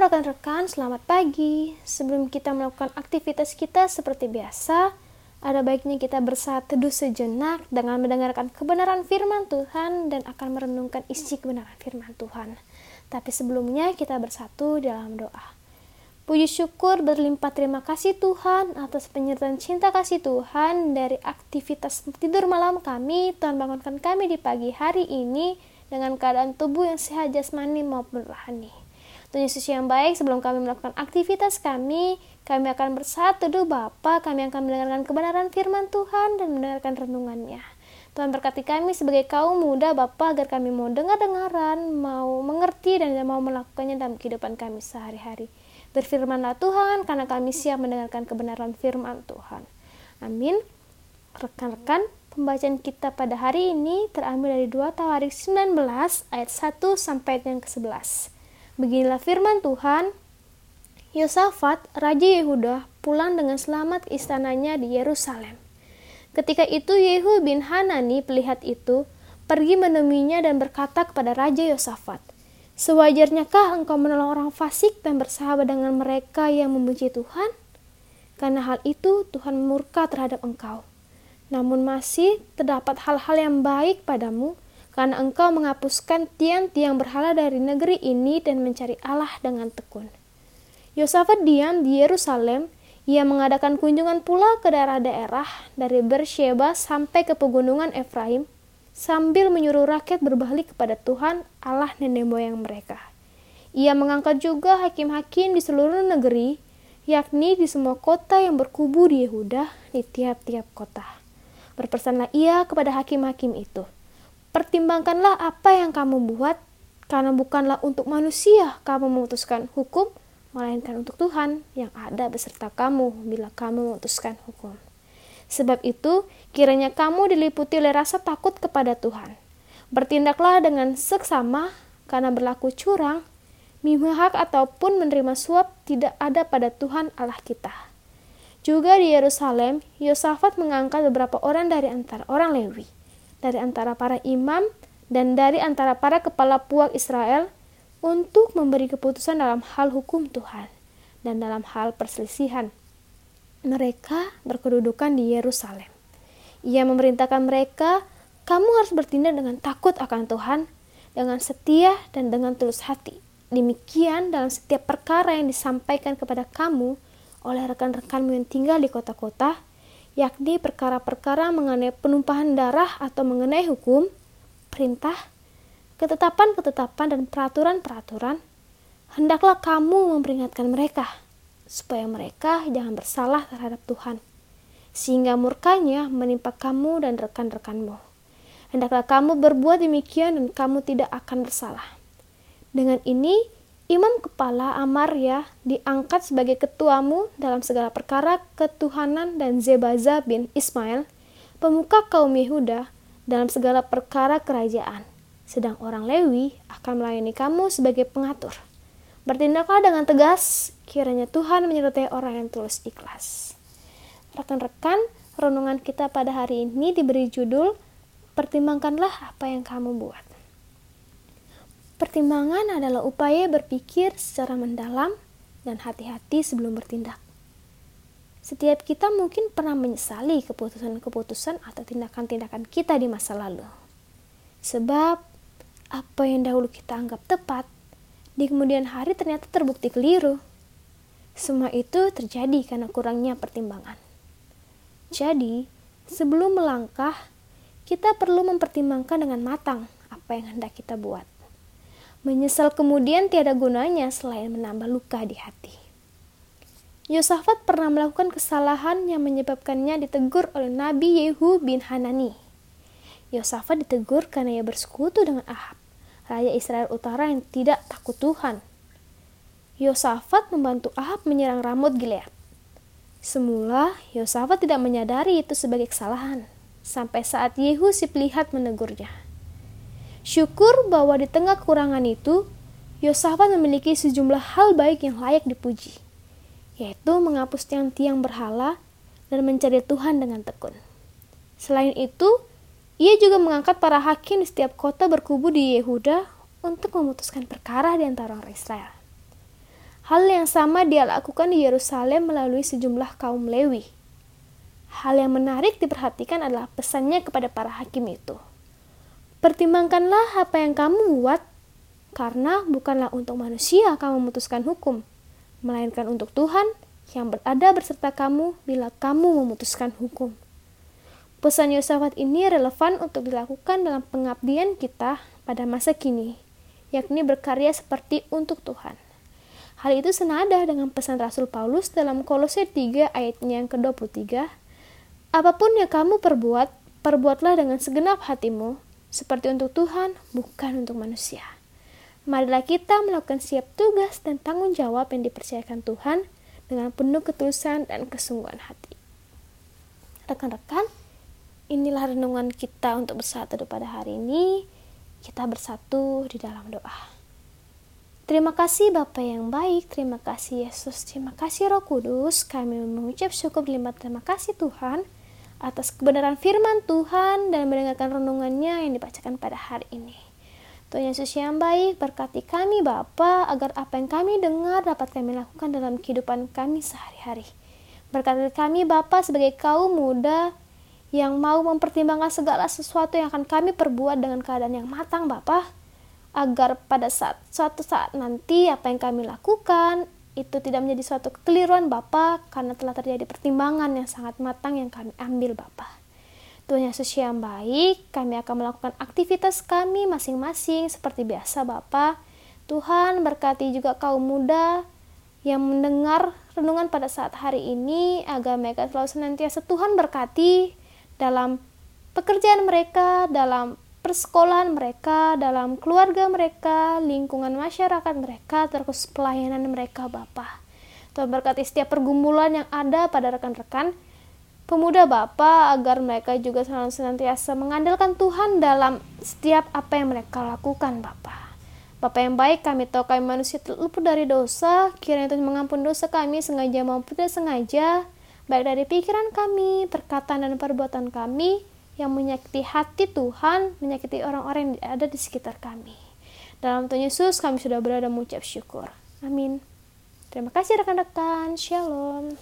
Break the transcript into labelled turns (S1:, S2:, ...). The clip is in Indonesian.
S1: rekan-rekan, selamat pagi. Sebelum kita melakukan aktivitas kita seperti biasa, ada baiknya kita bersatu teduh sejenak dengan mendengarkan kebenaran firman Tuhan dan akan merenungkan isi kebenaran firman Tuhan. Tapi sebelumnya kita bersatu dalam doa. Puji syukur berlimpah terima kasih Tuhan atas penyertaan cinta kasih Tuhan dari aktivitas tidur malam kami. Tuhan bangunkan kami di pagi hari ini dengan keadaan tubuh yang sehat jasmani maupun rohani. Tuhan Yesus yang baik, sebelum kami melakukan aktivitas kami, kami akan bersatu teduh Bapa, kami akan mendengarkan kebenaran firman Tuhan dan mendengarkan renungannya. Tuhan berkati kami sebagai kaum muda Bapa agar kami mau dengar-dengaran, mau mengerti dan mau melakukannya dalam kehidupan kami sehari-hari. Berfirmanlah Tuhan karena kami siap mendengarkan kebenaran firman Tuhan. Amin. Rekan-rekan, pembacaan kita pada hari ini terambil dari 2 Tawarik 19 ayat 1 sampai yang ke-11. Beginilah firman Tuhan, Yosafat, Raja Yehuda, pulang dengan selamat ke istananya di Yerusalem. Ketika itu Yehu bin Hanani pelihat itu pergi menemuinya dan berkata kepada Raja Yosafat, Sewajarnyakah engkau menolong orang fasik dan bersahabat dengan mereka yang membenci Tuhan? Karena hal itu Tuhan murka terhadap engkau. Namun masih terdapat hal-hal yang baik padamu, karena engkau menghapuskan tiang-tiang berhala dari negeri ini dan mencari Allah dengan tekun. Yosafat diam di Yerusalem, ia mengadakan kunjungan pula ke daerah-daerah dari Bersheba sampai ke pegunungan Efraim, sambil menyuruh rakyat berbalik kepada Tuhan Allah nenek moyang mereka. Ia mengangkat juga hakim-hakim di seluruh negeri, yakni di semua kota yang berkubu di Yehuda, di tiap-tiap kota. Berpesanlah ia kepada hakim-hakim itu, Pertimbangkanlah apa yang kamu buat, karena bukanlah untuk manusia kamu memutuskan hukum, melainkan untuk Tuhan yang ada beserta kamu bila kamu memutuskan hukum. Sebab itu, kiranya kamu diliputi oleh rasa takut kepada Tuhan. Bertindaklah dengan seksama, karena berlaku curang, mimahak ataupun menerima suap tidak ada pada Tuhan Allah kita. Juga di Yerusalem, Yosafat mengangkat beberapa orang dari antara orang Lewi dari antara para imam dan dari antara para kepala puak Israel untuk memberi keputusan dalam hal hukum Tuhan dan dalam hal perselisihan. Mereka berkedudukan di Yerusalem. Ia memerintahkan mereka, kamu harus bertindak dengan takut akan Tuhan, dengan setia dan dengan tulus hati. Demikian dalam setiap perkara yang disampaikan kepada kamu oleh rekan-rekanmu yang tinggal di kota-kota, yakni perkara-perkara mengenai penumpahan darah atau mengenai hukum, perintah, ketetapan-ketetapan dan peraturan-peraturan, hendaklah kamu memperingatkan mereka, supaya mereka jangan bersalah terhadap Tuhan, sehingga murkanya menimpa kamu dan rekan-rekanmu. Hendaklah kamu berbuat demikian dan kamu tidak akan bersalah. Dengan ini, Imam kepala Amarya diangkat sebagai ketuamu dalam segala perkara ketuhanan dan Zebaza bin Ismail, pemuka kaum Yehuda, dalam segala perkara kerajaan. Sedang orang Lewi akan melayani kamu sebagai pengatur. Bertindaklah dengan tegas, kiranya Tuhan menyertai orang yang tulus ikhlas. Rekan-rekan, renungan kita pada hari ini diberi judul Pertimbangkanlah apa yang kamu buat. Pertimbangan adalah upaya berpikir secara mendalam dan hati-hati sebelum bertindak. Setiap kita mungkin pernah menyesali keputusan-keputusan atau tindakan-tindakan kita di masa lalu. Sebab apa yang dahulu kita anggap tepat, di kemudian hari ternyata terbukti keliru. Semua itu terjadi karena kurangnya pertimbangan. Jadi, sebelum melangkah, kita perlu mempertimbangkan dengan matang apa yang hendak kita buat. Menyesal kemudian tiada gunanya selain menambah luka di hati. Yosafat pernah melakukan kesalahan yang menyebabkannya ditegur oleh Nabi Yehu bin Hanani. Yosafat ditegur karena ia bersekutu dengan Ahab, raja Israel Utara yang tidak takut Tuhan. Yosafat membantu Ahab menyerang Ramut Gilead. Semula, Yosafat tidak menyadari itu sebagai kesalahan, sampai saat Yehu si pelihat menegurnya. Syukur bahwa di tengah kekurangan itu, Yosafat memiliki sejumlah hal baik yang layak dipuji, yaitu menghapus tiang-tiang berhala dan mencari Tuhan dengan tekun. Selain itu, ia juga mengangkat para hakim di setiap kota berkubu di Yehuda untuk memutuskan perkara di antara orang Israel. Hal yang sama dia lakukan di Yerusalem melalui sejumlah kaum Lewi. Hal yang menarik diperhatikan adalah pesannya kepada para hakim itu. Pertimbangkanlah apa yang kamu buat, karena bukanlah untuk manusia kamu memutuskan hukum, melainkan untuk Tuhan yang berada berserta kamu bila kamu memutuskan hukum. Pesan Yosafat ini relevan untuk dilakukan dalam pengabdian kita pada masa kini, yakni berkarya seperti untuk Tuhan. Hal itu senada dengan pesan Rasul Paulus dalam Kolose 3 ayatnya yang ke-23. Apa pun yang kamu perbuat, perbuatlah dengan segenap hatimu, seperti untuk Tuhan, bukan untuk manusia. Marilah kita melakukan siap tugas dan tanggung jawab yang dipercayakan Tuhan dengan penuh ketulusan dan kesungguhan hati. Rekan-rekan, inilah renungan kita untuk bersatu pada hari ini. Kita bersatu di dalam doa. Terima kasih Bapak yang baik, terima kasih Yesus, terima kasih Roh Kudus. Kami mengucap syukur terima kasih Tuhan atas kebenaran firman Tuhan dan mendengarkan renungannya yang dibacakan pada hari ini. Tuhan Yesus yang baik, berkati kami Bapa agar apa yang kami dengar dapat kami lakukan dalam kehidupan kami sehari-hari. Berkati kami Bapa sebagai kaum muda yang mau mempertimbangkan segala sesuatu yang akan kami perbuat dengan keadaan yang matang Bapak agar pada saat suatu saat nanti apa yang kami lakukan itu tidak menjadi suatu kekeliruan Bapa karena telah terjadi pertimbangan yang sangat matang yang kami ambil Bapa. Tuhan Yesus yang baik, kami akan melakukan aktivitas kami masing-masing seperti biasa Bapa. Tuhan berkati juga kaum muda yang mendengar renungan pada saat hari ini agar mereka selalu senantiasa Tuhan berkati dalam pekerjaan mereka, dalam persekolahan mereka, dalam keluarga mereka, lingkungan masyarakat mereka, terus pelayanan mereka Bapak. Tuhan berkati setiap pergumulan yang ada pada rekan-rekan pemuda Bapak agar mereka juga selalu senantiasa mengandalkan Tuhan dalam setiap apa yang mereka lakukan Bapak. Bapak yang baik, kami tahu kami manusia terluput dari dosa, kiranya Tuhan mengampun dosa kami sengaja maupun tidak sengaja, baik dari pikiran kami, perkataan dan perbuatan kami, yang menyakiti hati Tuhan, menyakiti orang-orang yang ada di sekitar kami. Dalam Tuhan Yesus kami sudah berada mengucap syukur. Amin. Terima kasih rekan-rekan. Shalom.